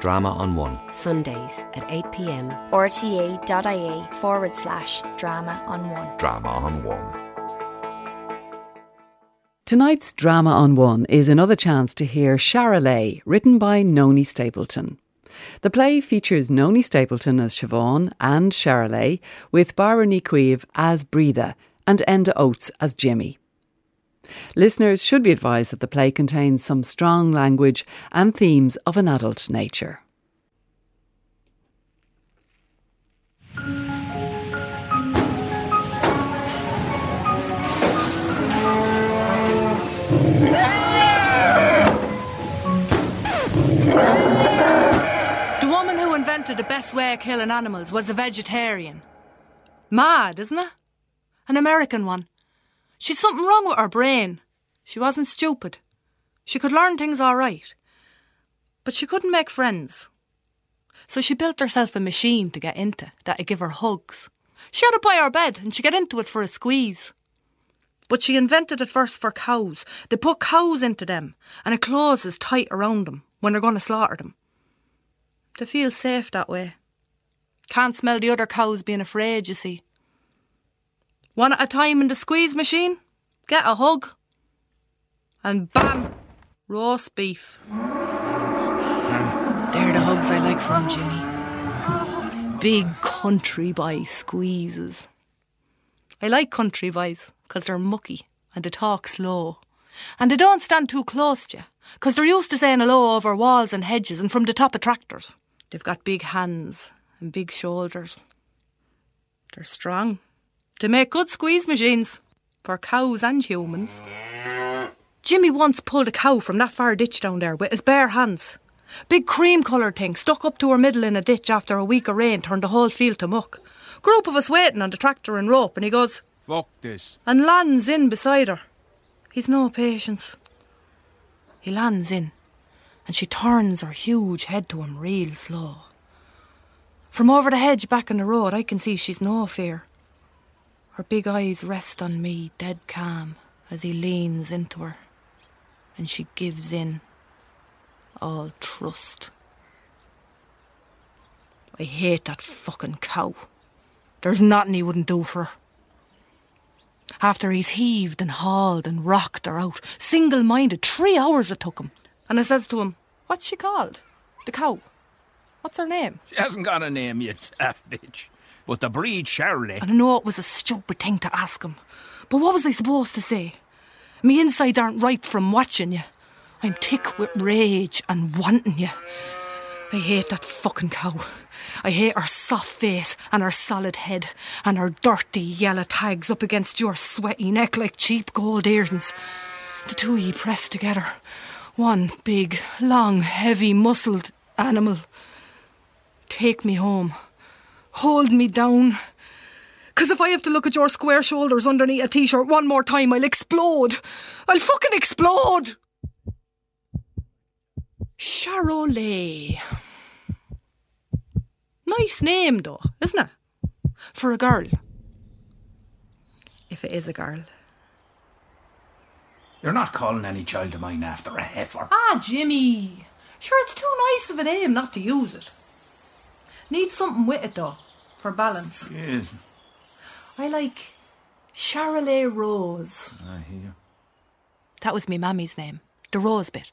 Drama on One. Sundays at 8pm. rte.ie forward slash drama on one. Drama on One. Tonight's Drama on One is another chance to hear Charolais, written by Noni Stapleton. The play features Noni Stapleton as Siobhan and Charolais, with Barbara Niquive as Breda and Enda Oates as Jimmy. Listeners should be advised that the play contains some strong language and themes of an adult nature. The woman who invented the best way of killing animals was a vegetarian. Mad, isn't it? An American one. She'd something wrong with her brain. She wasn't stupid. She could learn things all right. But she couldn't make friends. So she built herself a machine to get into that'd give her hugs. She had it by her bed and she'd get into it for a squeeze. But she invented it first for cows. They put cows into them and it closes tight around them when they're going to slaughter them. They feel safe that way. Can't smell the other cows being afraid, you see. One at a time in the squeeze machine, get a hug, and bam, roast beef. They're the hugs I like from Jimmy. Big country boy squeezes. I like country boys because they're mucky and they talk slow. And they don't stand too close to you because they're used to saying hello over walls and hedges and from the top of tractors. They've got big hands and big shoulders. They're strong. They make good squeeze machines for cows and humans. Jimmy once pulled a cow from that far ditch down there with his bare hands. Big cream coloured thing stuck up to her middle in a ditch after a week of rain turned the whole field to muck. Group of us waiting on the tractor and rope, and he goes Fuck this. and lands in beside her. He's no patience. He lands in, and she turns her huge head to him real slow. From over the hedge back in the road, I can see she's no fear. Her big eyes rest on me, dead calm, as he leans into her, and she gives in, all trust. I hate that fucking cow. There's nothing he wouldn't do for her. After he's heaved and hauled and rocked her out, single minded, three hours it took him. And I says to him, What's she called? The cow. What's her name? She hasn't got a name yet, daft bitch. But the breed surely. And I know it was a stupid thing to ask him. But what was I supposed to say? Me insides aren't ripe from watching you. I'm tick with rage and wanting you. I hate that fucking cow. I hate her soft face and her solid head and her dirty yellow tags up against your sweaty neck like cheap gold earrings. The two of ye pressed together. One big, long, heavy, muscled animal. Take me home. Hold me down. Cause if I have to look at your square shoulders underneath a t-shirt one more time, I'll explode. I'll fucking explode. Charolais. Nice name though, isn't it? For a girl. If it is a girl. You're not calling any child of mine after a heifer. Ah, Jimmy. Sure, it's too nice of a name not to use it. Need something with it though, for balance. Yes, I like Charolais Rose. I hear. That was me mammy's name, the Rose bit.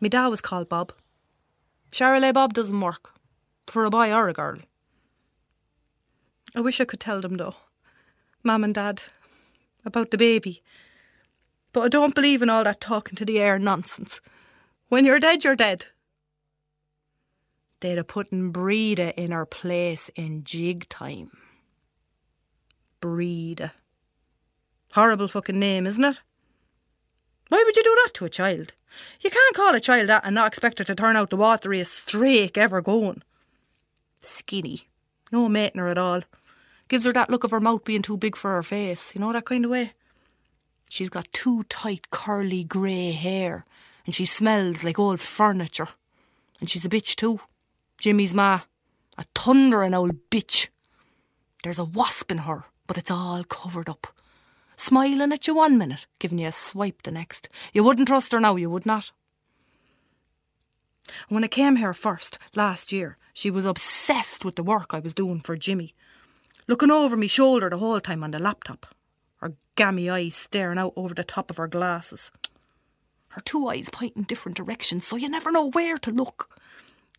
Me dad was called Bob. Charolais Bob doesn't work for a boy or a girl. I wish I could tell them though, Mum and Dad, about the baby. But I don't believe in all that talking to the air nonsense. When you're dead, you're dead. They'd have put Breda in her place in jig time. Breda. Horrible fucking name, isn't it? Why would you do that to a child? You can't call a child that and not expect her to turn out the wateriest streak ever going. Skinny. No mating her at all. Gives her that look of her mouth being too big for her face. You know that kind of way? She's got too tight, curly, grey hair, and she smells like old furniture. And she's a bitch too. Jimmy's ma. A thundering old bitch. There's a wasp in her, but it's all covered up. Smiling at you one minute, giving you a swipe the next. You wouldn't trust her now, you would not. When I came here first, last year, she was obsessed with the work I was doing for Jimmy. Looking over me shoulder the whole time on the laptop. Her gammy eyes staring out over the top of her glasses. Her two eyes pointing different directions, so you never know where to look.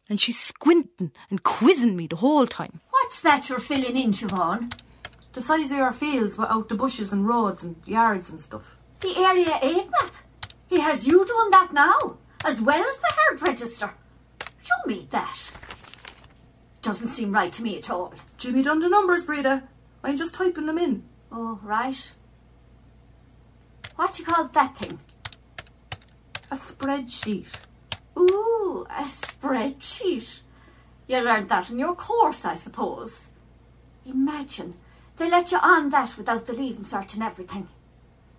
And she's squinting and quizzing me the whole time. What's that you're filling in, Siobhan? The size of your fields without the bushes and roads and yards and stuff. The Area Aid map. He has you doing that now, as well as the herd register. Show me that. Doesn't seem right to me at all. Jimmy done the numbers, Breda. I'm just typing them in. Oh, right. What you call that thing? A spreadsheet. Ooh, a spreadsheet. You learned that in your course, I suppose. Imagine, they let you on that without the leaving cert and everything.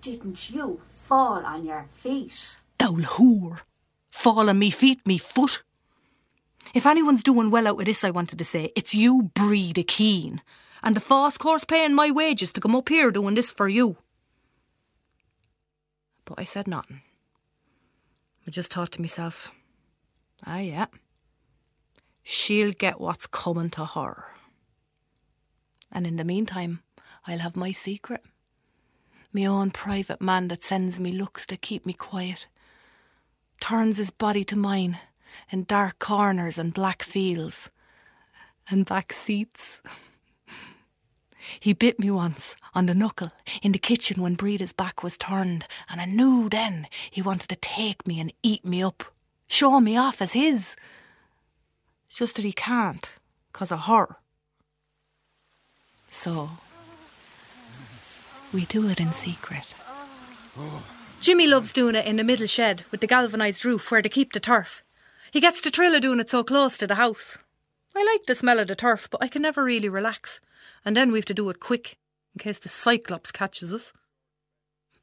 Didn't you fall on your feet? Thou whore. Fall on me feet, me foot. If anyone's doing well out of this, I wanted to say, it's you, Breda Keen. And the FÁS course paying my wages to come up here doing this for you. But I said nothing. I just thought to myself, ah, yeah, she'll get what's coming to her. And in the meantime, I'll have my secret. Me own private man that sends me looks to keep me quiet. Turns his body to mine in dark corners and black fields and back seats. He bit me once on the knuckle in the kitchen when Breda's back was turned, and I knew then he wanted to take me and eat me up, show me off as his. It's just that he can't, 'cause of her. So, we do it in secret. Jimmy loves doing it in the middle shed with the galvanised roof where they keep the turf. He gets the thrill of doing it so close to the house. I like the smell of the turf, but I can never really relax. And then we've to do it quick, in case the Cyclops catches us.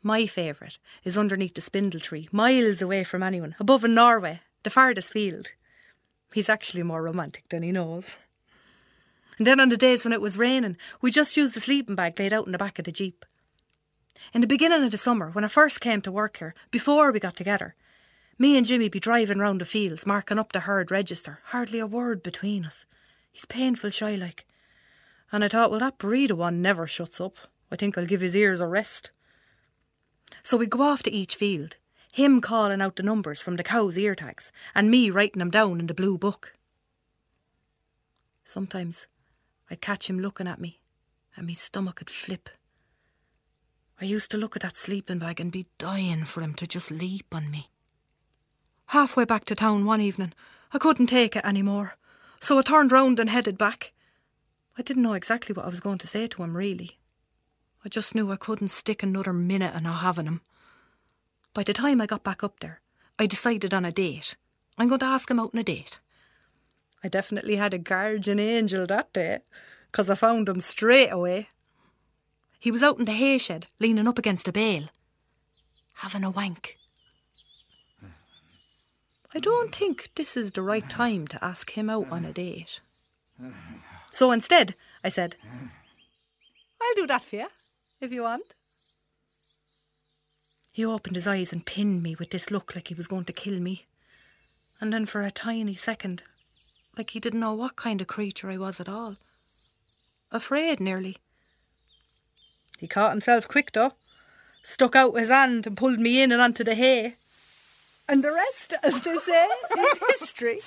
My favourite is underneath the spindle tree, miles away from anyone, above in Norway, the farthest field. He's actually more romantic than he knows. And then on the days when it was raining, we just used the sleeping bag laid out in the back of the Jeep. In the beginning of the summer, when I first came to work here, before we got together, me and Jimmy be driving round the fields, marking up the herd register, hardly a word between us. He's painful shy like. And I thought, well, that Breda one never shuts up. I think I'll give his ears a rest. So we'd go off to each field, him calling out the numbers from the cows' ear tags, and me writing them down in the blue book. Sometimes I'd catch him looking at me, and me stomach would flip. I used to look at that sleeping bag and be dying for him to just leap on me. Halfway back to town one evening, I couldn't take it any more, so I turned round and headed back. I didn't know exactly what I was going to say to him, really. I just knew I couldn't stick another minute of not having him. By the time I got back up there, I decided on a date. I'm going to ask him out on a date. I definitely had a guardian angel that day, 'cause I found him straight away. He was out in the hay shed, leaning up against a bale, having a wank. I don't think this is the right time to ask him out on a date. So instead, I said, I'll do that for you, if you want. He opened his eyes and pinned me with this look like he was going to kill me. And then for a tiny second, like he didn't know what kind of creature I was at all. Afraid, nearly. He caught himself quick, though. Stuck out his hand and pulled me in and onto the hay. And the rest, as they say, is history.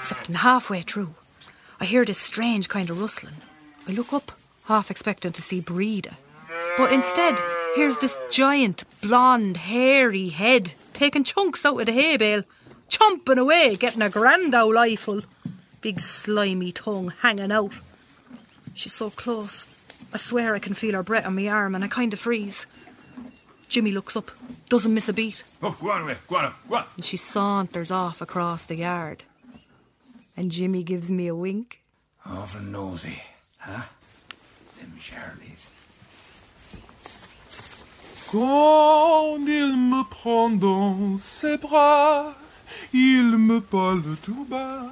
Something halfway through, I hear this strange kind of rustling. I look up, half expecting to see Breda. But instead, here's this giant, blonde, hairy head taking chunks out of the hay bale, chomping away, getting a grand old eyeful. Big slimy tongue hanging out. She's so close. I swear I can feel her breath on my arm and I kind of freeze. Jimmy looks up, doesn't miss a beat, Oh, go on away, go on, go on. and she saunters off across the yard. And Jimmy gives me a wink. Awful nosy, huh? Them Charlies. Quand il me prend dans ses bras, il me parle tout bas.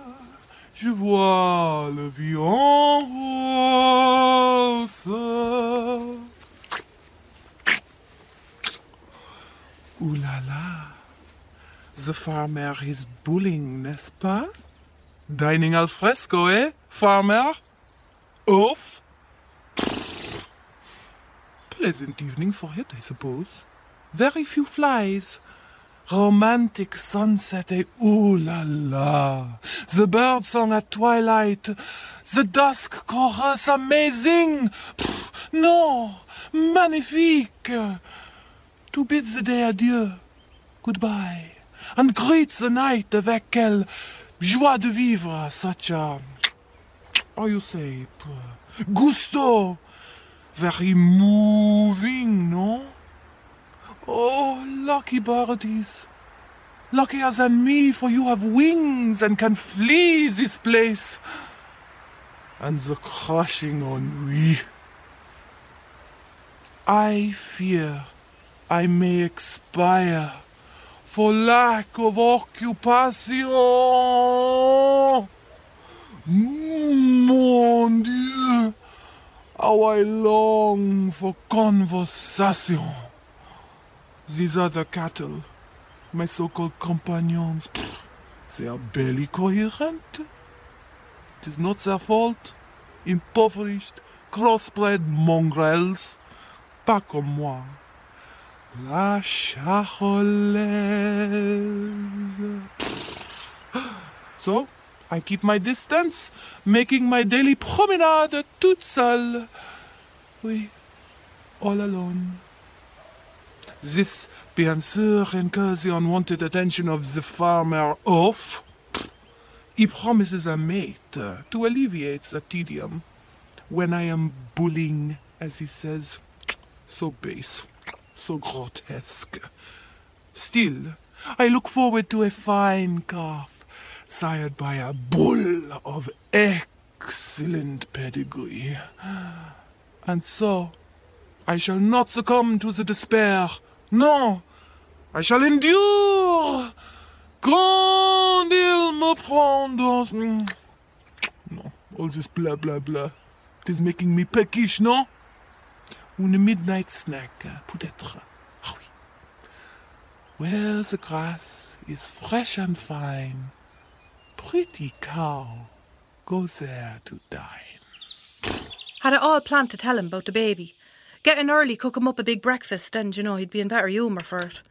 Je vois le vie en rose. Ooh la la. The farmer is bulling, n'est-ce pas? Dining al fresco, eh, farmer? Off? Pleasant evening for it, I suppose. Very few flies. Romantic sunset, eh, ooh la la. The bird song at twilight. The dusk chorus, amazing. No, magnifique. To bid the day adieu, goodbye, and greet the night avec quelle joie de vivre, such a, how you say, gusto, very moving, no? Oh, lucky birdies, luckier than me, for you have wings and can flee this place. And the crushing ennui. I fear I may expire for lack of occupation. Mon Dieu, how I long for conversation. These other cattle, my so-called companions, they are barely coherent. It is not their fault. Impoverished, crossbred mongrels. Pas comme moi. La charolaise. So, I keep my distance, making my daily promenade toute seule. Oui, all alone. This, bien sûr, incurs the unwanted attention of the farmer off. He promises a mate uh, to alleviate the tedium when I am bulling, as he says. So base, so grotesque. Still, I look forward to a fine calf, sired by a bull of excellent pedigree. And so, I shall not succumb to the despair. No, I shall endure. Quand il me prend dans... Mm. No, all this blah blah blah. It is making me peckish, no? Une midnight snack, uh, peut-être. Ah oui. Where the grass is fresh and fine, pretty cow goes there to dine. Had it all planned to tell him about the baby. Get in early, cook him up a big breakfast, and, you know, he'd be in better humour for it.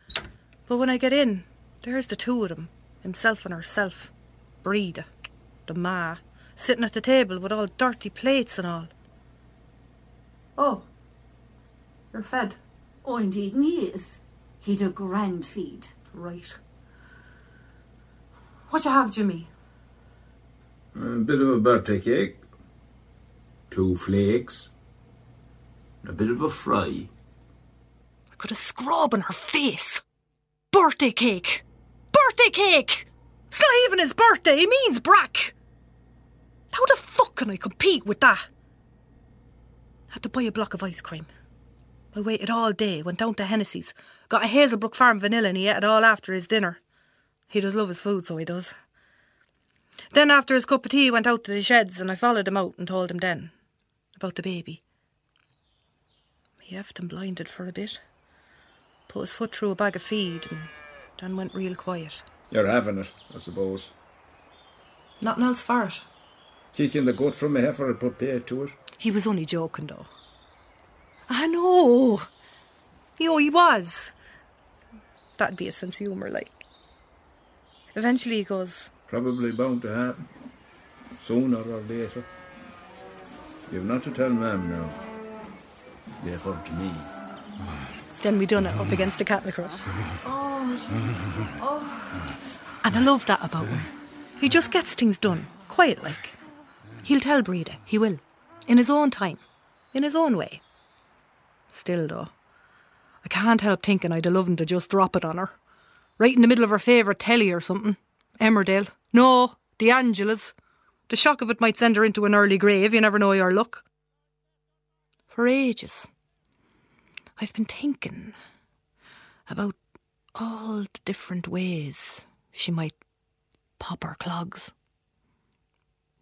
But when I get in, there's the two of them, himself and herself. Breda, the ma, sitting at the table with all dirty plates and all. Oh, you're fed. Oh, indeed, and he is. He'd a grand feed. Right. What you have, Jimmy? A bit of a birthday cake, two flakes, a bit of a fry. I could a scrub on her face. Birthday cake! Birthday cake! It's not even his birthday, he means brack! How the fuck can I compete with that? I Had to buy a block of ice cream. I waited all day, went down to Hennessy's, got a Hazelbrook Farm vanilla and he ate it all after his dinner. He does love his food, so he does. Then after his cup of tea, he went out to the sheds and I followed him out and told him then about the baby. He effed and blinded for a bit. Put his foot through a bag of feed and then went real quiet. You're having it, I suppose. Nothing else for it. Kicking the goat from a heifer and put paid to it. He was only joking though. I know. You know, he was. That'd be a sense of humour, like. Eventually he goes, Probably bound to happen. Sooner or later. You've not to tell Mam now. Leave up to me. Then we done it up against the cattle crush. Oh, and I love that about him. He just gets things done, quiet like. He'll tell Breda, he will. In his own time. In his own way. Still though, I can't help thinking I'd have loved to just drop it on her. Right in the middle of her favourite telly or something. Emmerdale. No, the Angelus. The shock of it might send her into an early grave, you never know your luck. For ages, I've been thinking about all the different ways she might pop her clogs.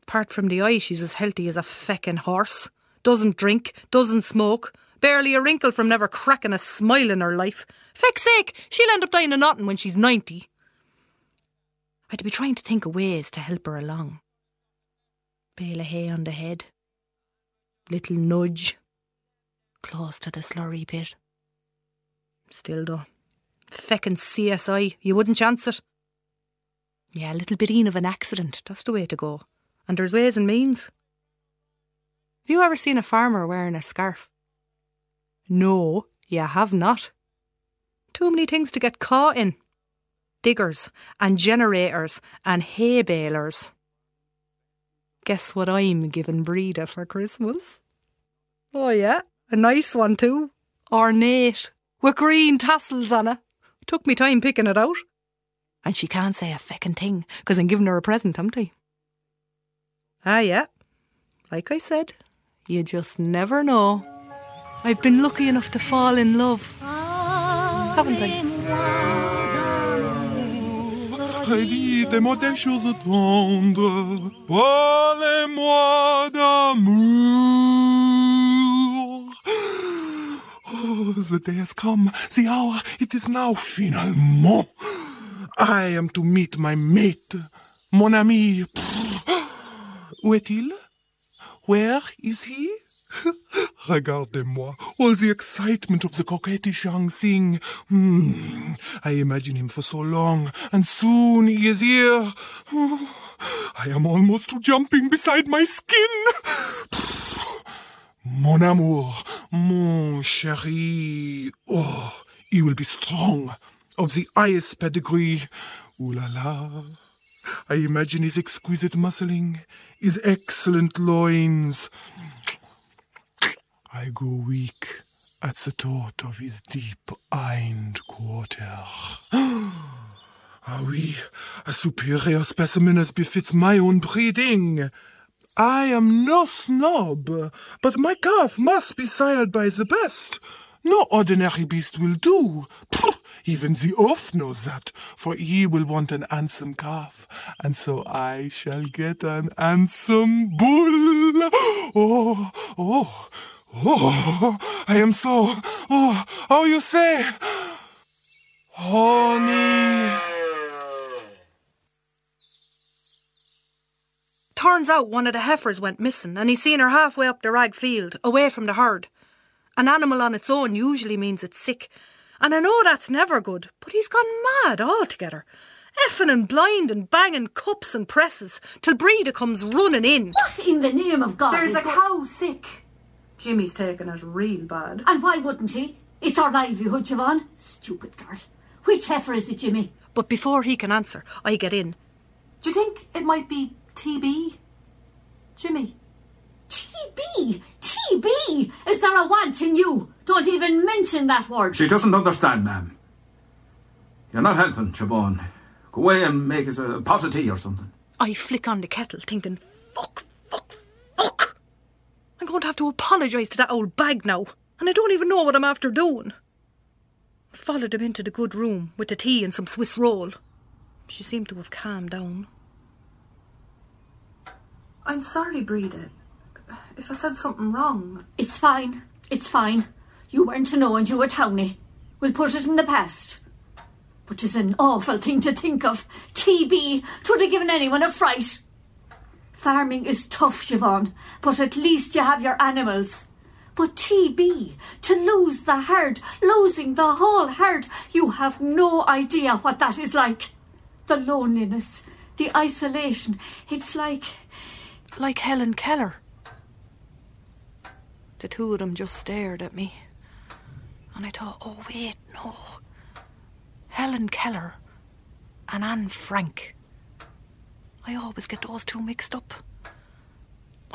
Apart from the eye, she's as healthy as a feckin' horse. Doesn't drink, doesn't smoke, Barely a wrinkle from never cracking a smile in her life. Feck's sake, she'll end up dying of nothing when she's 90. I'd be trying to think of ways to help her along. Bale of hay on the head. Little nudge. Close to the slurry pit. Still though, feckin' CSI, you wouldn't chance it. Yeah, a little bit of an accident, that's the way to go. And there's ways and means. Have you ever seen a farmer wearing a scarf? No, you have not. Too many things to get caught in. Diggers and generators and hay balers. Guess what I'm giving Breda for Christmas? Oh, yeah, a nice one too. Ornate, with green tassels on it. Took me time picking it out. And she can't say a feckin' thing, 'cause I'm giving her a present, haven't I? Ah, yeah. Like I said, you just never know. I've been lucky enough to fall in love. Haven't I? Heidi, aimez-moi des choses tendres. Parlez-moi d'amour. Oh, the day has come, the hour, it is now finalement. I am to meet my mate, mon ami. Où est-il? Where is he? Regardez-moi, all the excitement of the coquettish young thing. Hmm, I imagine him for so long, and soon he is here. I am almost jumping beside my skin. Mon amour, mon chéri. Oh, he will be strong, of the highest pedigree. Ooh la la. I imagine his exquisite muscling, his excellent loins. I go weak at the thought of his deep hind quarter. Ah we a superior specimen as befits my own breeding. I am no snob, but my calf must be sired by the best. No ordinary beast will do. Even the oaf knows that, for he will want an handsome calf, and so I shall get an handsome bull. Oh, oh, oh, I am so, oh, how you say, honey. Turns out one of the heifers went missing, and he seen her halfway up the rag field, away from the herd. An animal on its own usually means it's sick, and I know that's never good, but he's gone mad altogether. Effing and blind and banging cups and presses till Breda comes running in. What in the name of God There's is a go- cow sick. Jimmy's taking it real bad. And why wouldn't he? It's our livelihood, Siobhan. Stupid girl. Which heifer is it, Jimmy? But before he can answer, I get in. Do you think it might be TB? Jimmy? TB! TB! Is there a want in you? Don't even mention that word. She doesn't understand, ma'am. You're not helping, Siobhan. Go away and make us a pot of tea or something. I flick on the kettle, thinking, fuck, fuck, fuck. I'm going to have to apologise to that old bag now, and I don't even know what I'm after doing. I followed him into the good room with the tea and some Swiss roll. She seemed to have calmed down. I'm sorry, Breda. If I said something wrong. It's fine. It's fine. You weren't to know and you were towny. We'll put it in the past. Which is an awful thing to think of. TB! Twould have given anyone a fright. Farming is tough, Siobhan, but at least you have your animals. But TB, to lose the herd, losing the whole herd, you have no idea what that is like. The loneliness, the isolation, it's like. Like Helen Keller. The two of them just stared at me. And I thought, oh, wait, no. Helen Keller and Anne Frank. I always get those two mixed up.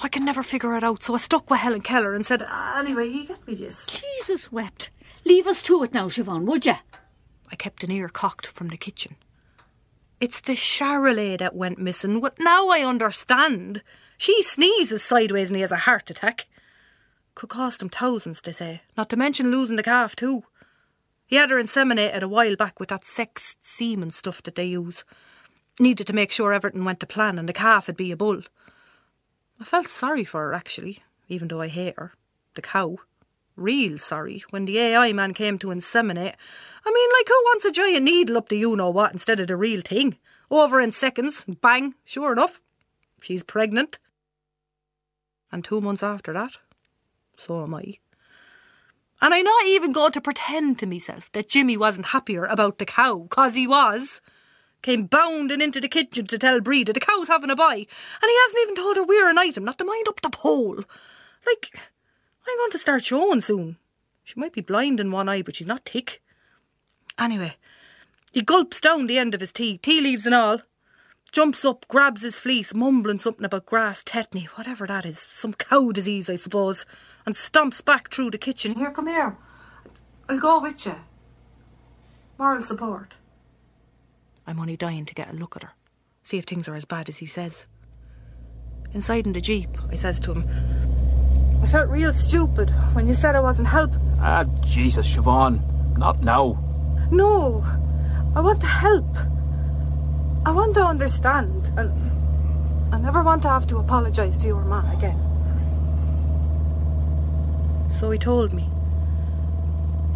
I can never figure it out, so I stuck with Helen Keller and said, ah, Anyway, you get me just. Jesus wept. Leave us to it now, Siobhan, would you? I kept an ear cocked from the kitchen. It's the Charolais that went missing. What now I understand. She sneezes sideways and he has a heart attack. Could cost him thousands, they say. Not to mention losing the calf too. He had her inseminated a while back with that sexed semen stuff that they use. Needed to make sure everything went to plan and the calf would be a bull. I felt sorry for her actually, even though I hate her. The cow. real sorry when the AI man came to inseminate. I mean, like, who wants a giant needle up the you know what instead of the real thing? Over in seconds, bang, sure enough, she's pregnant. And two months after that, so am I. And I'm not even going to pretend to myself that Jimmy wasn't happier about the cow, 'cause he was. Came bounding into the kitchen to tell Bree that the cow's having a boy, and he hasn't even told her we're an item, not to mind up the pole. Like, I'm going to start showing soon. She might be blind in one eye, but she's not thick. Anyway, he gulps down the end of his tea, tea leaves and all. Jumps up, grabs his fleece, mumbling something about grass tetany, whatever that is, some cow disease, I suppose, and stomps back through the kitchen. Here, come here. I'll go with you. Moral support. I'm only dying to get a look at her, see if things are as bad as he says. Inside in the jeep, I says to him, I felt real stupid when you said I wasn't help. Ah, Jesus, Siobhan. Not now. No, I want to help. I want to understand, and I never want to have to apologise to your man again. So he told me.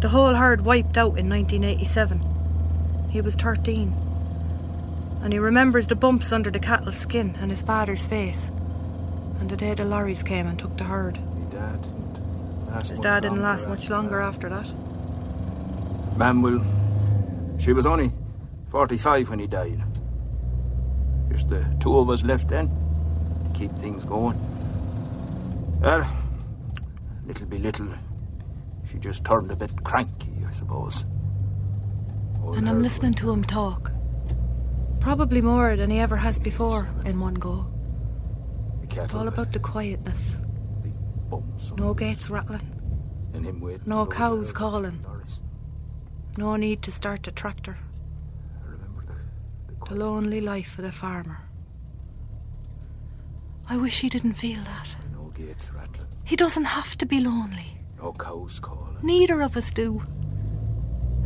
The whole herd wiped out in 1987. He was 13. And he remembers the bumps under the cattle's skin and his father's face. And the day the lorries came and took the herd. My dad didn't last His dad didn't last much after longer that. after that. Mam will. She was only 45 when he died. Just the two of us left then to keep things going. Well, little by little, she just turned a bit cranky, I suppose. Old And I'm listening to him talk. Probably more than he ever has before in one go. All about the quietness. big bumps on No gates rattling. and him waiting no cows calling. No need to start a tractor. I remember the, the The lonely life of the farmer. I wish he didn't feel that. no gates rattling, He doesn't have to be lonely. no cows calling. Neither of us do.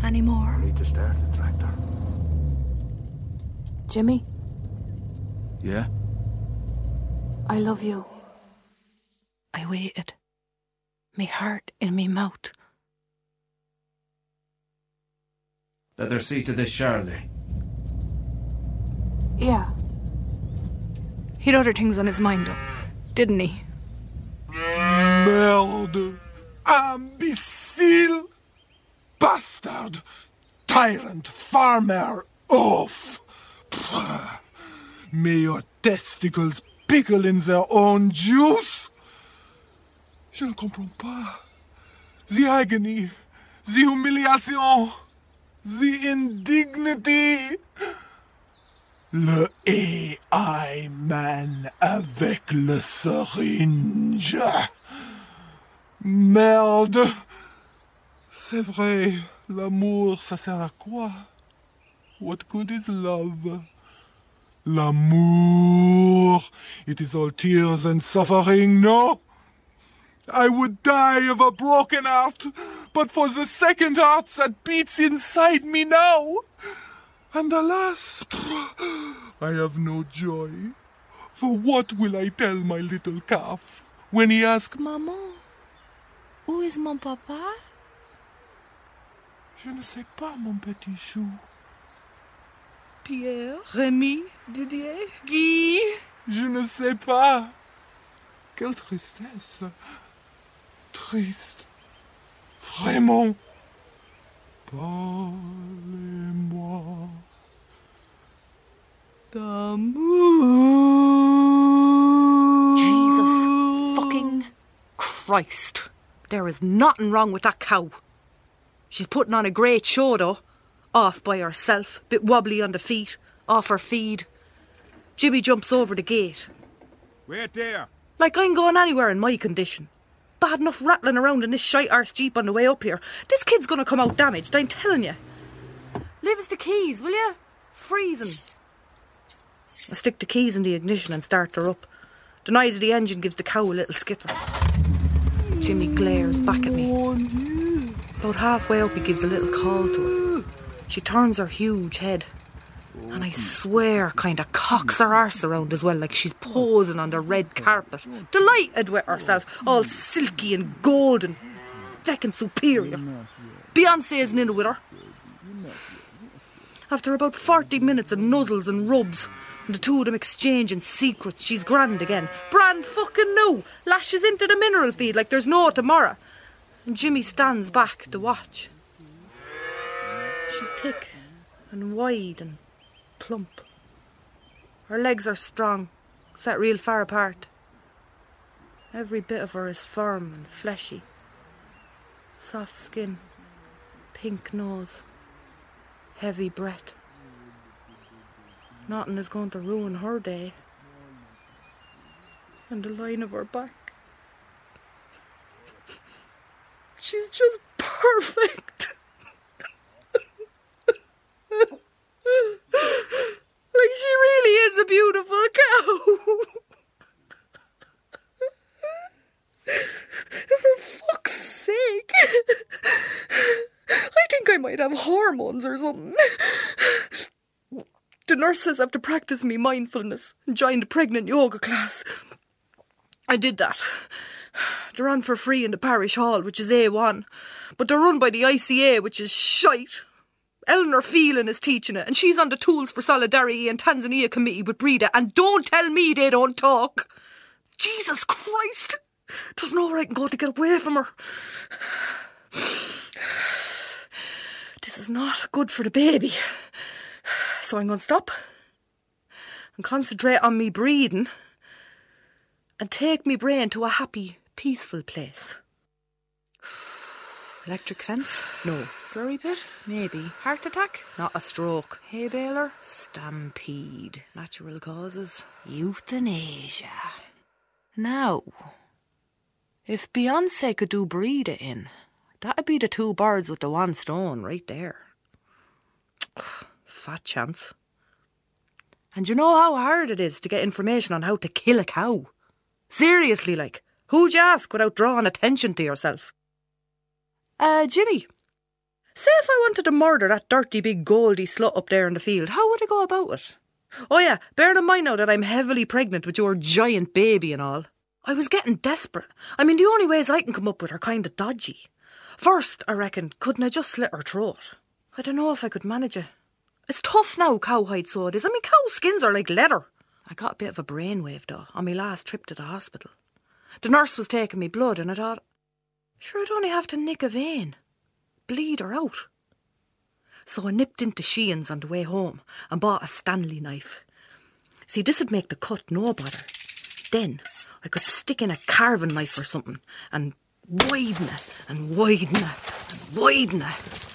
Anymore. Need to start the tractor. Jimmy, Yeah? I love you. I waited. Me heart in me mouth. Let her see to this, Charlie. Yeah. He'd other things on his mind, though, didn't he? Merde! Imbecile! Bastard! Tyrant! Farmer! Oaf! May your testicles pickle in their own juice! Je ne comprends pas. The agony, the humiliation, the indignity. Le AI man avec le syringe. Merde. C'est vrai, l'amour, ça sert à quoi? What good is love? L'amour, it is all tears and suffering, no? I would die of a broken heart, but for the second heart that beats inside me now. And alas, I have no joy. For what will I tell my little calf when he asks, Maman, où mon papa? Je ne sais pas, mon petit chou. Pierre, Rémi, Didier, Guy. Je ne sais pas. Quelle tristesse. Triste. Vraiment. Parlez-moi d'amour. Jesus fucking Christ. There is nothing wrong with that cow. She's putting on a great show, though. Off by herself, bit wobbly on the feet, off her feed. Jimmy jumps over the gate. Wait there. Like I'm going anywhere in my condition. Bad enough rattling around in this shite arse jeep on the way up here. This kid's gonna come out damaged, I'm telling you. Leave us the keys, will you? It's freezing. I stick the keys in the ignition and start her up. The noise of the engine gives the cow a little skitter. Jimmy glares back at me. About halfway up, he gives a little call to her. She turns her huge head. And I swear, kind of cocks her arse around as well, like she's posing on the red carpet. Delighted with herself, all silky and golden. feckin' superior. Beyonce isn't in it with her. After about 40 minutes of nuzzles and rubs, and the two of them exchanging secrets, she's grand again. Brand fucking new. Lashes into the mineral feed like there's no tomorrow. And Jimmy stands back to watch. She's thick and wide and plump. Her legs are strong, set real far apart. Every bit of her is firm and fleshy. Soft skin, pink nose, heavy breath. Nothing is going to ruin her day. And the line of her back. She's just perfect. like she really is a beautiful cow. For fuck's sake. I think I might have hormones or something. The nurse says I have to practice me mindfulness and joined a pregnant yoga class. I did that. They're on for free in the parish hall, which is A1, but they're run by the ICA, which is shite. Eleanor Phelan is teaching it, and she's on the Tools for Solidarity and Tanzania committee with Breda, and don't tell me they don't talk. Jesus Christ! There's no right can go to get away from her. This is not good for the baby. So I'm going to stop and concentrate on me breathing and take me brain to a happy, peaceful place. Electric fence? No. Slurry pit? Maybe. Heart attack? Not a stroke. Hay baler? Stampede. Natural causes? Euthanasia. Now, if Beyonce could do Breda in, that'd be the two birds with the one stone right there. Fat chance. And you know how hard it is to get information on how to kill a cow? Seriously, like, who'd you ask without drawing attention to yourself? Uh, Jimmy. Say if I wanted to murder that dirty big goldy slut up there in the field, how would I go about it? Oh yeah, bear in mind now that I'm heavily pregnant with your giant baby and all. I was getting desperate. I mean, the only ways I can come up with are kind of dodgy. First, I reckon, couldn't I just slit her throat? I don't know if I could manage it. It's tough now, cowhide so it is. I mean, cow skins are like leather. I got a bit of a brainwave though on my last trip to the hospital. The nurse was taking me blood and I thought, sure, I'd only have to nick a vein, bleed her out. So I nipped into Sheehan's on the way home and bought a Stanley knife. See, this'd make the cut no bother. Then I could stick in a carving knife or something and widen it and widen it and widen it.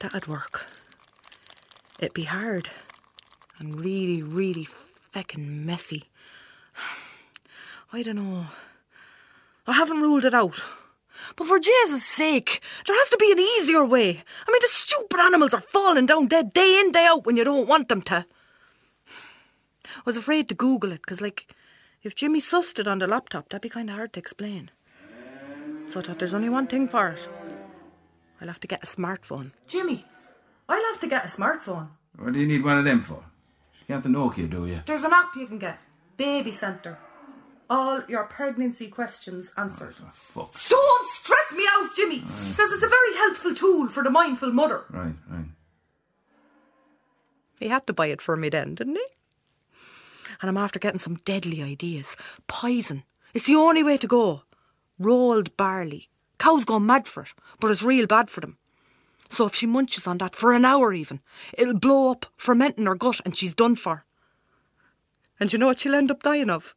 That'd work. It'd be hard and really, really feckin' messy. I don't know. I haven't ruled it out. But for Jesus' sake, there has to be an easier way. I mean, the stupid animals are falling down dead day in, day out when you don't want them to. I was afraid to Google it, because, like, if Jimmy sussed it on the laptop, that'd be kind of hard to explain. So I thought there's only one thing for it. I'll have to get a smartphone. Jimmy, I'll have to get a smartphone. What do you need one of them for? You can't the Nokia, do you? There's an app you can get. Baby Centre. All your pregnancy questions answered. Oh, Fuck. Don't stress me out, Jimmy. Says it's a very helpful tool for the mindful mother. Right, right. He had to buy it for me then, didn't he? And I'm after getting some deadly ideas. Poison. It's the only way to go. Rolled barley. Cows go mad for it, but it's real bad for them. So if she munches on that for an hour even, it'll blow up, fermenting her gut, and she's done for. And you know what she'll end up dying of?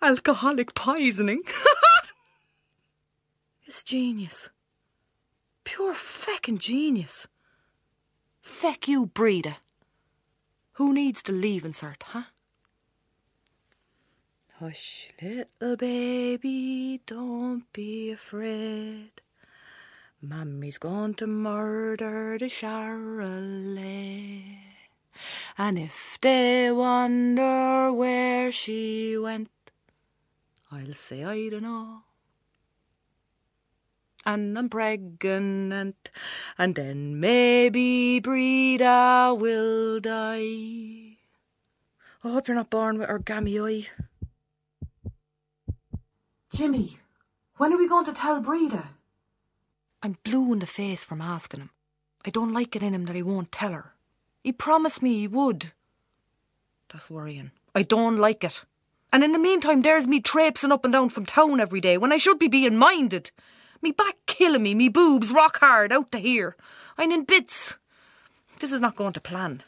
Alcoholic poisoning. it's genius. Pure feckin' genius. Feck you, Breda. Who needs the leaving cert, huh? Hush, little baby, don't be afraid. Mammy's going to murder the Charolais. And if they wonder where she went, I'll say I don't know. And I'm pregnant, and then maybe Breda will die. I hope you're not born with origami eye. Jimmy, when are we going to tell Breda? I'm blue in the face from asking him. I don't like it in him that he won't tell her. He promised me he would. That's worrying. I don't like it. And in the meantime, there's me traipsing up and down from town every day when I should be being minded. Me back killing me, me boobs rock hard out to here. I'm in bits. This is not going to plan.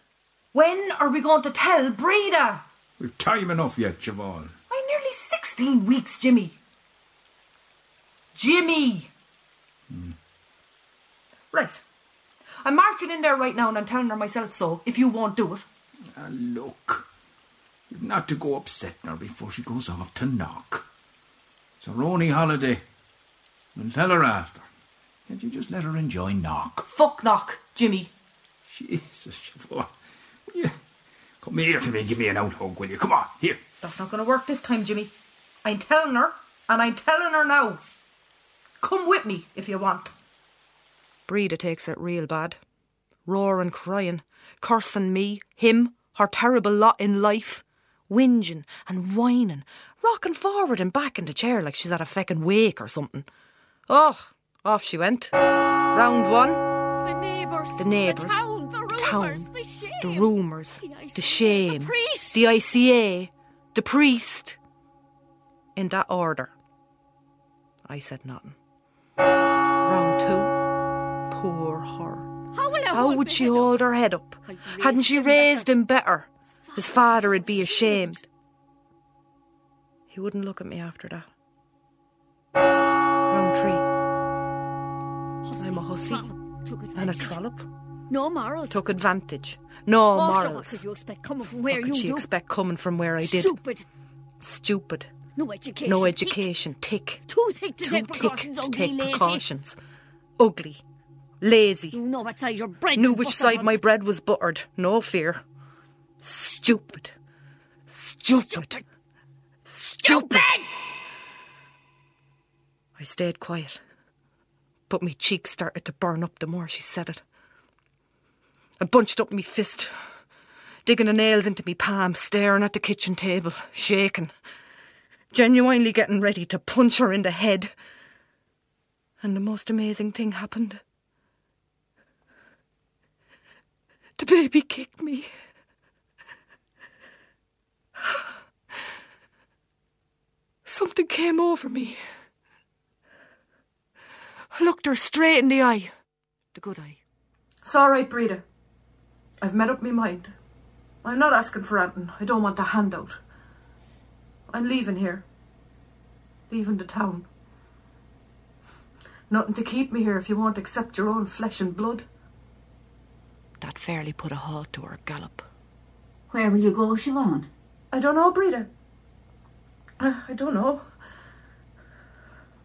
When are we going to tell Breda? We've time enough yet, Siobhan. I'm nearly 16 weeks, Jimmy. Jimmy! Right. I'm marching in there right now and I'm telling her myself so, if you won't do it. Ah, look. You've not to go upsetting her before she goes off to Knock. It's her only holiday. We'll tell her after. Can't you just let her enjoy Knock? Fuck Knock, Jimmy. Jesus, Siobhan. Will you come here to me and give me an out hug, will you? Come on, here. That's not going to work this time, Jimmy. I'm telling her, and I'm telling her now. Come with me if you want. Breda takes it real bad. Roaring, crying, cursing me, him, her terrible lot in life, whinging and whining, rocking forward and back in the chair like she's at a feckin' wake or something. Oh, off she went. Round one. The neighbours. The neighbours. The town. The The rumours. The shame. The rumours. The The shame. The priest. The ICA. The priest. In that order. I said nothing. Round two. Poor her. How How would she head up? hold her head up? Hadn't she raised him better? His father would be ashamed. He wouldn't look at me after that. Round a hussy and a trollop. No morals. Took advantage. No Oh, so what morals. could you expect coming from where What you could she do? expect coming from where I did? Stupid. Stupid. No education. No education. Tick. Too thick to Too take tick precautions. to ugly, take lazy. precautions. Ugly. Lazy. You know what side your bread Knew which side on. my bread was buttered. No fear. Stupid. Stupid. Stupid. I stayed quiet. But my cheeks started to burn up the more she said it. I bunched up my fist, digging the nails into me palm, staring at the kitchen table, shaking, genuinely getting ready to punch her in the head. And the most amazing thing happened. The baby kicked me. Something came over me. I looked her straight in the eye. The good eye. It's all right, Breda. I've made up my mind. I'm not asking for anything. I don't want a handout. I'm leaving here. Leaving the town. Nothing to keep me here if you won't accept your own flesh and blood. That fairly put a halt to her gallop. Where will you go, Siobhan? I don't know, Breda. Uh, I don't know.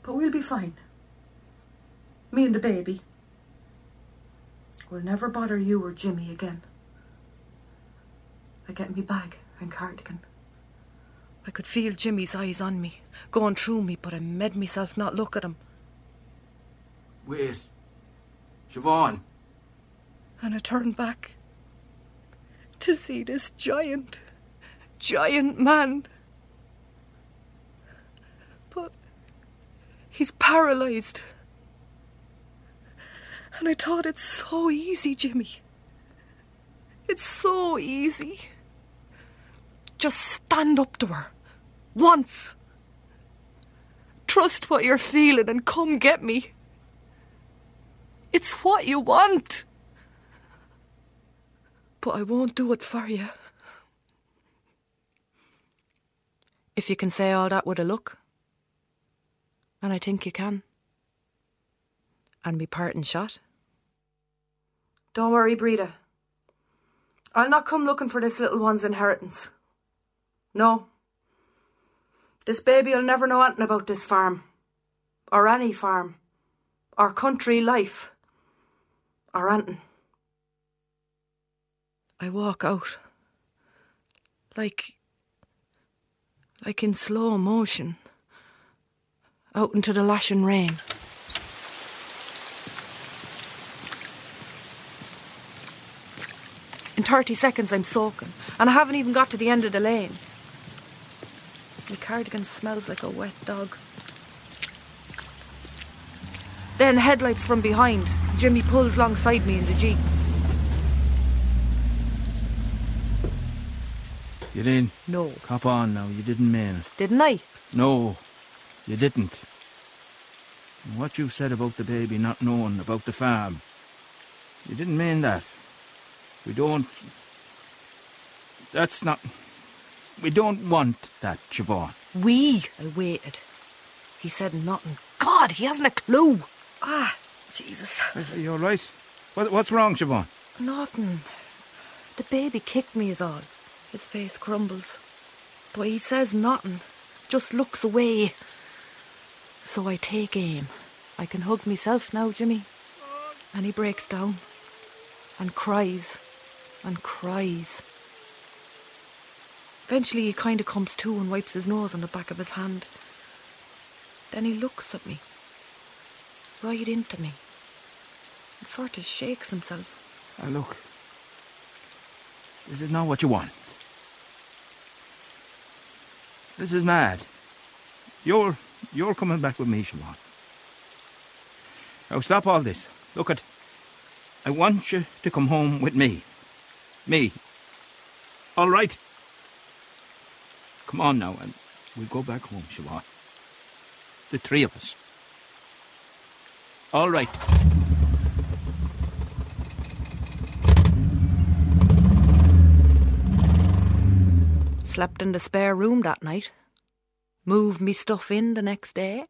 But we'll be fine. Me and the baby. We'll never bother you or Jimmy again. I get me bag and cardigan. I could feel Jimmy's eyes on me, going through me, but I made myself not look at him. Wait. Siobhan. And I turned back to see this giant, giant man. But he's paralysed. And I thought it's so easy, Jimmy. It's so easy. Just stand up to her. Once. Trust what you're feeling and come get me. It's what you want. But I won't do it for you. If you can say all that with a look. And I think you can. And me parting shot. Don't worry, Breda. I'll not come looking for this little one's inheritance. No. This baby'll never know anything about this farm. Or any farm. Or country life. Or anything. I walk out. Like. like in slow motion. Out into the lashing rain. In 30 seconds, I'm soaking, and I haven't even got to the end of the lane. My cardigan smells like a wet dog. Then headlights from behind. Jimmy pulls alongside me in the Jeep. You didn't. No. Cop on now, you didn't mean it. Didn't I? No, you didn't. And what you said about the baby not knowing about the farm, you didn't mean that. We don't. That's not. We don't want that, Siobhan. We. I waited. He said nothing. God, he hasn't a clue. Ah, Jesus. Are you all right? What, what's wrong, Siobhan? Nothing. The baby kicked me is all. His face crumbles. But he says nothing. Just looks away. So I take aim. I can hug myself now, Jimmy. And he breaks down. And cries. And cries. Eventually he kind of comes to and wipes his nose on the back of his hand. Then he looks at me. Right into me. And sort of shakes himself. Now look. This is not what you want. This is mad. You're you're coming back with me, Siobhan. Now stop all this. Look at. I want you to come home with me. Me. All right. Come on now, and we'll go back home, Siobhan. The three of us. All right. Slept in the spare room that night. Moved me stuff in the next day.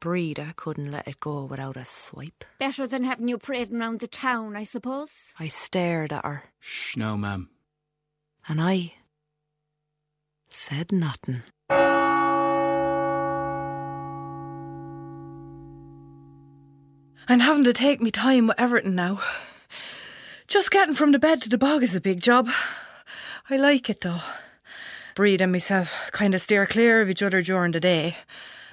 Breda couldn't let it go without a swipe. Better than having you parading round the town, I suppose. I stared at her, Shh, no, ma'am. and I said nothing. I'm having to take me time with everything now. Just getting from the bed to the bog is a big job. I like it though. Breda and myself kind of steer clear of each other during the day,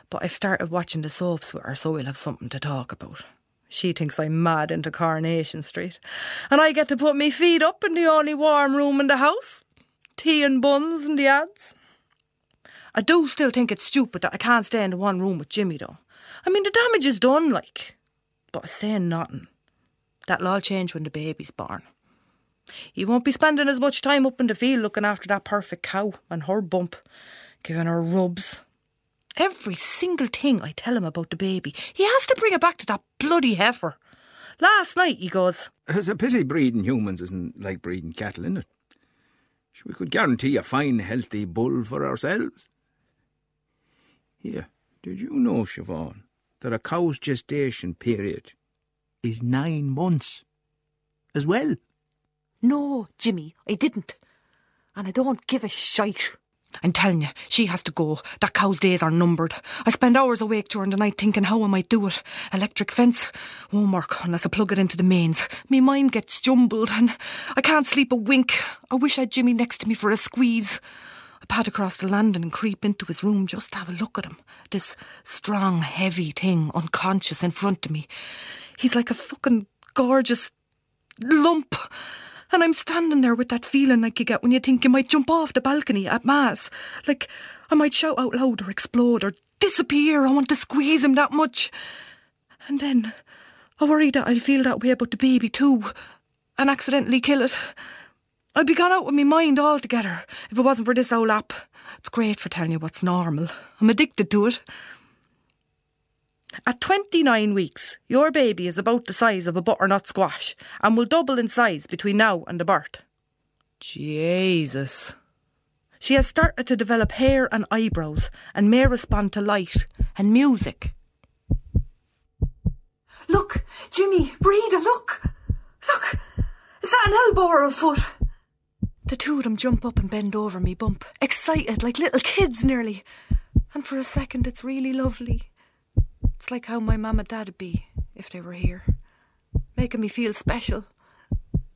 but I've started watching the soaps with her so we'll have something to talk about. She thinks I'm mad into Coronation Street, and I get to put me feet up in the only warm room in the house. Tea and buns and the ads. I do still think it's stupid that I can't stay in the one room with Jimmy though. I mean, the damage is done, like. But I'm saying nothing. That'll all change when the baby's born. He won't be spending as much time up in the field looking after that perfect cow and her bump, giving her rubs. Every single thing I tell him about the baby, he has to bring it back to that bloody heifer. Last night he goes, It's a pity breeding humans isn't like breeding cattle, isn't it? We could guarantee a fine, healthy bull for ourselves. Here, did you know, Siobhan, that a cow's gestation period is nine months as well? No, Jimmy, I didn't. And I don't give a shite. I'm telling you, she has to go. That cow's days are numbered. I spend hours awake during the night thinking how I might do it. Electric fence won't work unless I plug it into the mains. Me mind gets jumbled and I can't sleep a wink. I wish I'd Jimmy next to me for a squeeze. I pad across the landing and creep into his room just to have a look at him. This strong, heavy thing, unconscious in front of me. He's like a fucking gorgeous lump. And I'm standing there with that feeling like you get when you think you might jump off the balcony at Mass. Like I might shout out loud or explode or disappear. I want to squeeze him that much. And then I worry that I'll feel that way about the baby too and accidentally kill it. I'd be gone out with my mind altogether if it wasn't for this old app. It's great for telling you what's normal. I'm addicted to it. At 29 weeks, your baby is about the size of a butternut squash and will double in size between now and the birth. Jesus. She has started to develop hair and eyebrows and may respond to light and music. Look, Jimmy, Breda, look! Look! Is that an elbow or a foot? The two of them jump up and bend over me bump, excited like little kids nearly. And for a second, it's really lovely. It's like how my mum and dad'd be if they were here, making me feel special.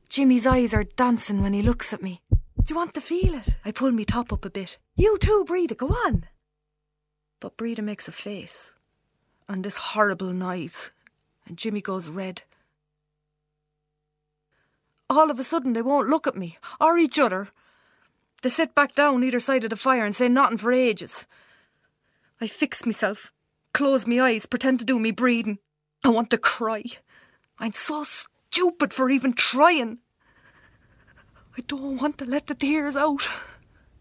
Jimmy's eyes are dancing when he looks at me. Do you want to feel it? I pull me top up a bit. You too, Breda, go on. But Breda makes a face and this horrible noise, and Jimmy goes red. All of a sudden, they won't look at me or each other. They sit back down either side of the fire and say nothing for ages. I fix myself, close me eyes, pretend to do me breathing. I want to cry. I'm so stupid for even trying. I don't want to let the tears out.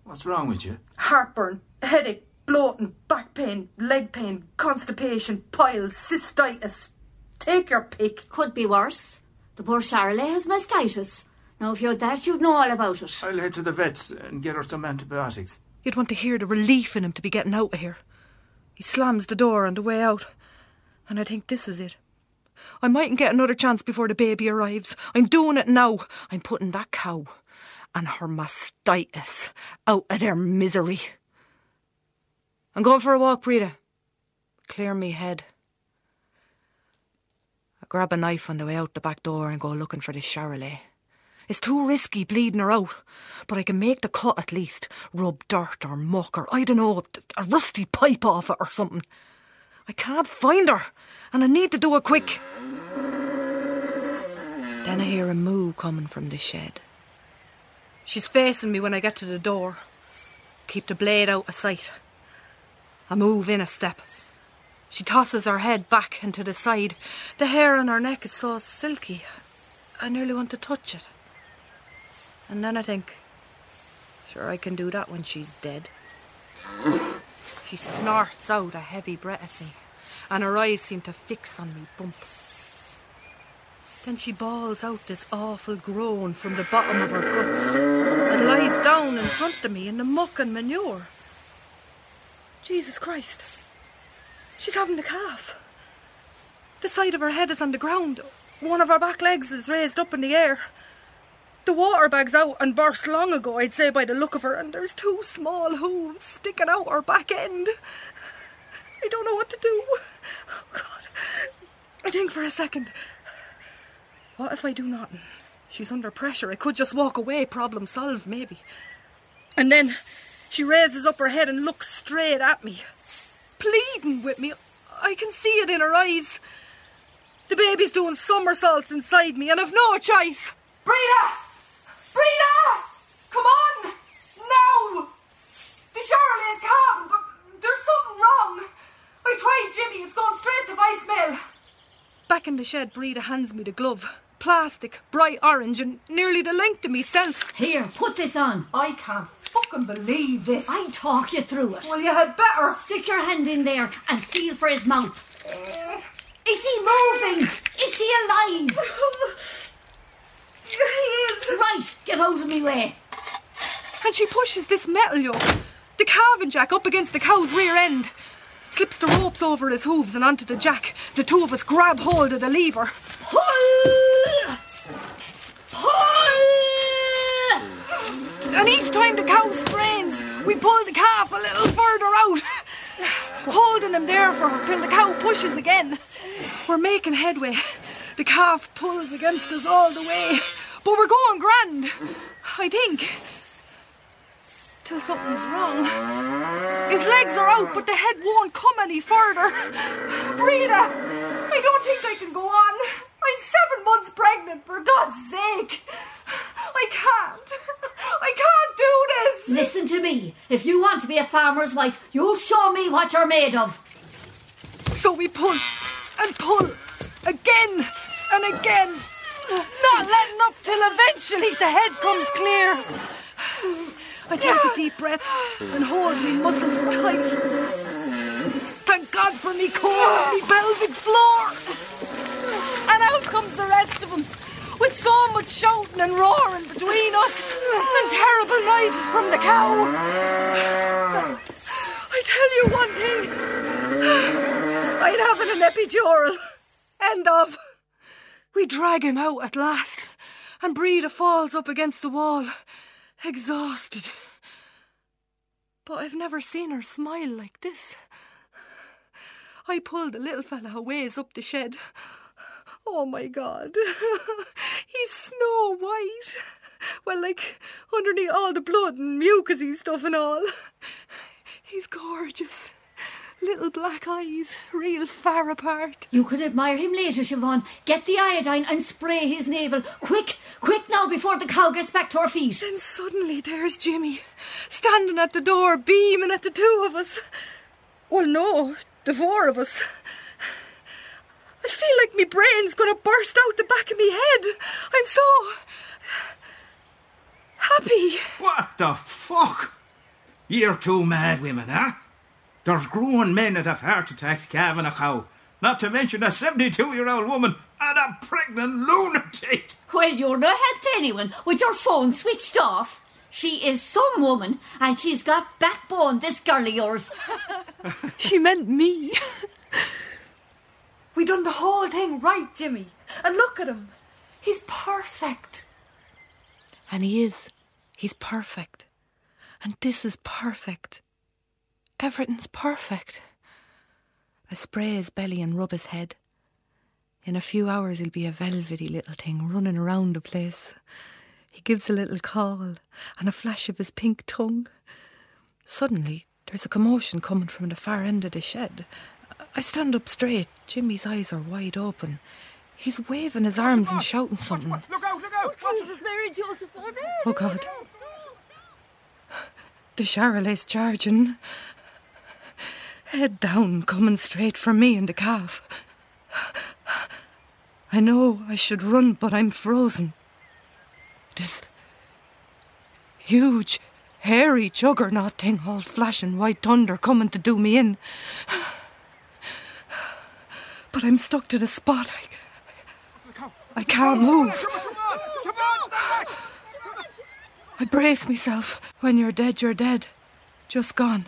What's wrong with you? Heartburn, headache, bloating, back pain, leg pain, constipation, piles, cystitis. Take your pick. Could be worse. The poor Charolais has mastitis. Now, if you're that, you'd know all about it. I'll head to the vet's and get her some antibiotics. You'd want to hear the relief in him to be getting out of here. He slams the door on the way out, and I think this is it. I mightn't get another chance before the baby arrives. I'm doing it now. I'm putting that cow and her mastitis out of their misery. I'm going for a walk, Rita. Clear me head. I grab a knife on the way out the back door and go looking for the Charolais. It's too risky bleeding her out, but I can make the cut at least. Rub dirt or muck or, I don't know, a rusty pipe off it or something. I can't find her, and I need to do it quick. Then I hear a moo coming from the shed. She's facing me when I get to the door. Keep the blade out of sight. I move in a step. She tosses her head back into the side. The hair on her neck is so silky. I nearly want to touch it. And then I think, sure, I can do that when she's dead. She snorts out a heavy breath at me, and her eyes seem to fix on me bump. Then she bawls out this awful groan from the bottom of her guts and lies down in front of me in the muck and manure. Jesus Christ. She's having the calf. The side of her head is on the ground. One of her back legs is raised up in the air. The water bag's out and burst long ago, I'd say, by the look of her, and there's two small hooves sticking out her back end. I don't know what to do. Oh, God. I think for a second. What if I do nothing? She's under pressure. I could just walk away, problem solved, maybe. And then she raises up her head and looks straight at me, pleading with me. I can see it in her eyes. The baby's doing somersaults inside me, and I've no choice. Breda! Breda! Come on! Now! The Charolais is calm, but there's something wrong. I tried Jimmy, it's gone straight to voicemail. Back in the shed, Breda hands me the glove. Plastic, bright orange, and nearly the length of myself. Here, put this on. I can't fucking believe this. I'll talk you through it. Well, you had better. Stick your hand in there and feel for his mouth. Eh. Is he moving? Is he alive? Right, get out of me way. And she pushes this metal yoke, the calving jack, up against the cow's rear end. Slips the ropes over his hooves and onto the jack. The two of us grab hold of the lever. Pull! Pull! And each time the cow strains, we pull the calf a little further out, holding him there for her till the cow pushes again. We're making headway. The calf pulls against us all the way, but we're going grand, I think. Till something's wrong. His legs are out, but the head won't come any further. Breda, I don't think I can go on. I'm seven months pregnant, for God's sake. I can't. I can't do this. Listen to me. If you want to be a farmer's wife, you'll show me what you're made of. So we pull and pull again and again, not letting up till eventually the head comes clear. I take a deep breath and hold my muscles tight. Thank God for me core, me pelvic floor. And out comes the rest of them, with so much shouting and roaring between us, and terrible noises from the cow. I tell you one thing, I'd have an epidural. End of. We drag him out at last, and Breda falls up against the wall, exhausted. But I've never seen her smile like this. I pull the little fella a ways up the shed. Oh my god. He's snow white. Well, like, underneath all the blood and mucusy stuff and all. He's gorgeous. Little black eyes, real far apart. You can admire him later, Siobhan. Get the iodine and spray his navel. Quick, quick now before the cow gets back to her feet. Then suddenly there's Jimmy, standing at the door, beaming at the two of us. Well, no, the four of us. I feel me brain's gonna burst out the back of me head. I'm so happy. What the fuck? You're two mad women, huh? There's grown men that have heart attacks calving a cow, not to mention a 72 year old woman and a pregnant lunatic. Well, you're no help to anyone with your phone switched off. She is some woman, and she's got backbone, this girl of yours. She meant me. we done the whole thing right, Jimmy. And look at him. He's perfect. And he is. He's perfect. And this is perfect. Everything's perfect. I spray his belly and rub his head. In a few hours, he'll be a velvety little thing running around the place. He gives a little call and a flash of his pink tongue. Suddenly, there's a commotion coming from the far end of the shed. I stand up straight. Jimmy's eyes are wide open. He's waving his arms and shouting something. Look out, look out! Jesus, Mary Joseph, oh no. Oh God. The Charolais charging. Head down, coming straight for me and the calf. I know I should run, but I'm frozen. This huge, hairy juggernaut thing, all flashing white thunder coming to do me in. But I'm stuck to the spot. I, I can't move. I brace myself. When you're dead, you're dead. Just gone.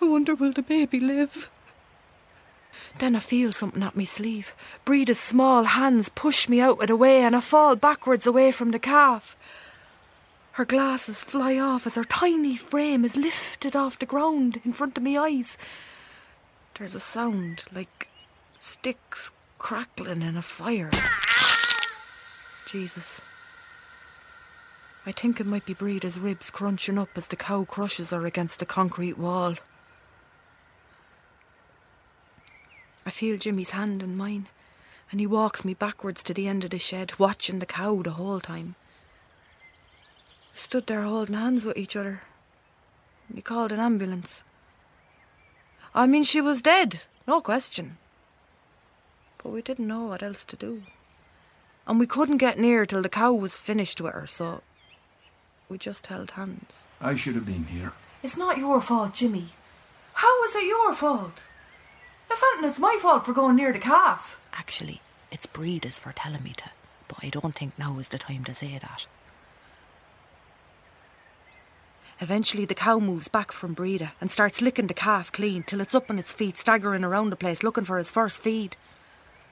I wonder will the baby live? Then I feel something at me sleeve. Breda's small hands push me out of the way and I fall backwards away from the calf. Her glasses fly off as her tiny frame is lifted off the ground in front of me eyes. There's a sound like sticks crackling in a fire. Jesus. I think it might be Breda's ribs crunching up as the cow crushes her against the concrete wall. I feel Jimmy's hand in mine, and he walks me backwards to the end of the shed, watching the cow the whole time. We stood there holding hands with each other. And he called an ambulance. I mean, she was dead, no question. But we didn't know what else to do. And we couldn't get near till the cow was finished with her, so we just held hands. I should have been here. It's not your fault, Jimmy. How is it your fault? If anything, it's my fault for going near the calf. Actually, it's Breda's for telling me to, but I don't think now is the time to say that. Eventually, the cow moves back from Breda and starts licking the calf clean till it's up on its feet, staggering around the place looking for his first feed.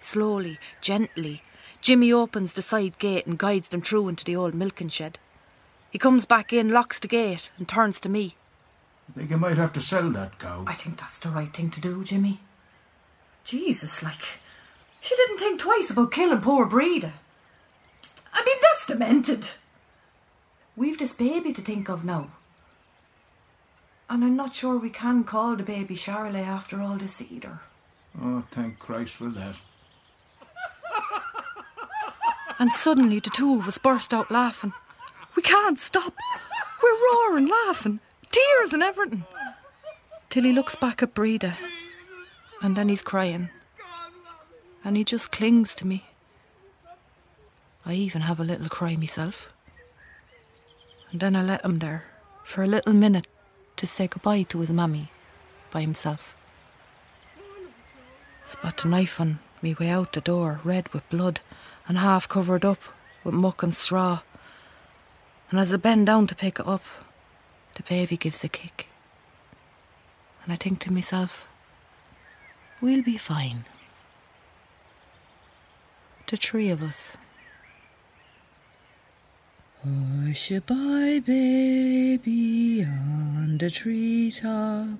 Slowly, gently, Jimmy opens the side gate and guides them through into the old milking shed. He comes back in, locks the gate, and turns to me. I think you might have to sell that cow. I think that's the right thing to do, Jimmy. Jesus, like, she didn't think twice about killing poor Breda. I mean, that's demented. We've this baby to think of now. And I'm not sure we can call the baby Charolais after all this either. Oh, thank Christ for that. And suddenly, the two of us burst out laughing. We can't stop. We're roaring, laughing, tears and everything. Till he looks back at Breda, and then he's crying. And he just clings to me. I even have a little cry myself. And then I let him there for a little minute to say goodbye to his mammy by himself. Spot the knife on me way out the door, red with blood and half covered up with muck and straw. And as I bend down to pick it up, the baby gives a kick. And I think to myself, we'll be fine. The three of us. Hush-a-bye, baby, on the treetop.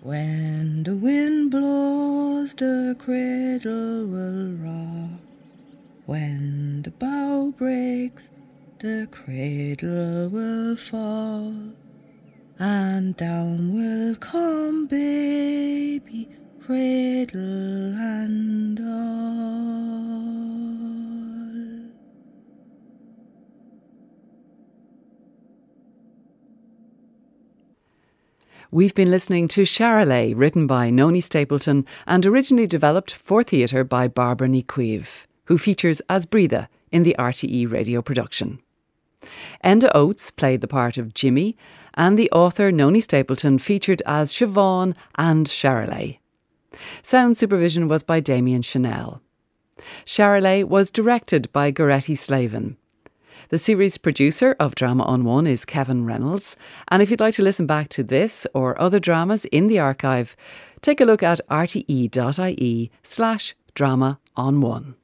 When the wind blows, the cradle will rock. When the bough breaks, the cradle will fall. And down will come baby, cradle and all. We've been listening to Charolais, written by Noni Stapleton and originally developed for theatre by Barbara Ní who features as Breda in the RTE radio production. Enda Oates played the part of Jimmy, and the author Noni Stapleton featured as Siobhan and Charolais. Sound supervision was by Damian Chennells. Charolais was directed by Goretti Slavin. The series producer of Drama on One is Kevin Reynolds. And if you'd like to listen back to this or other dramas in the archive, take a look at rte.ie slash drama on one.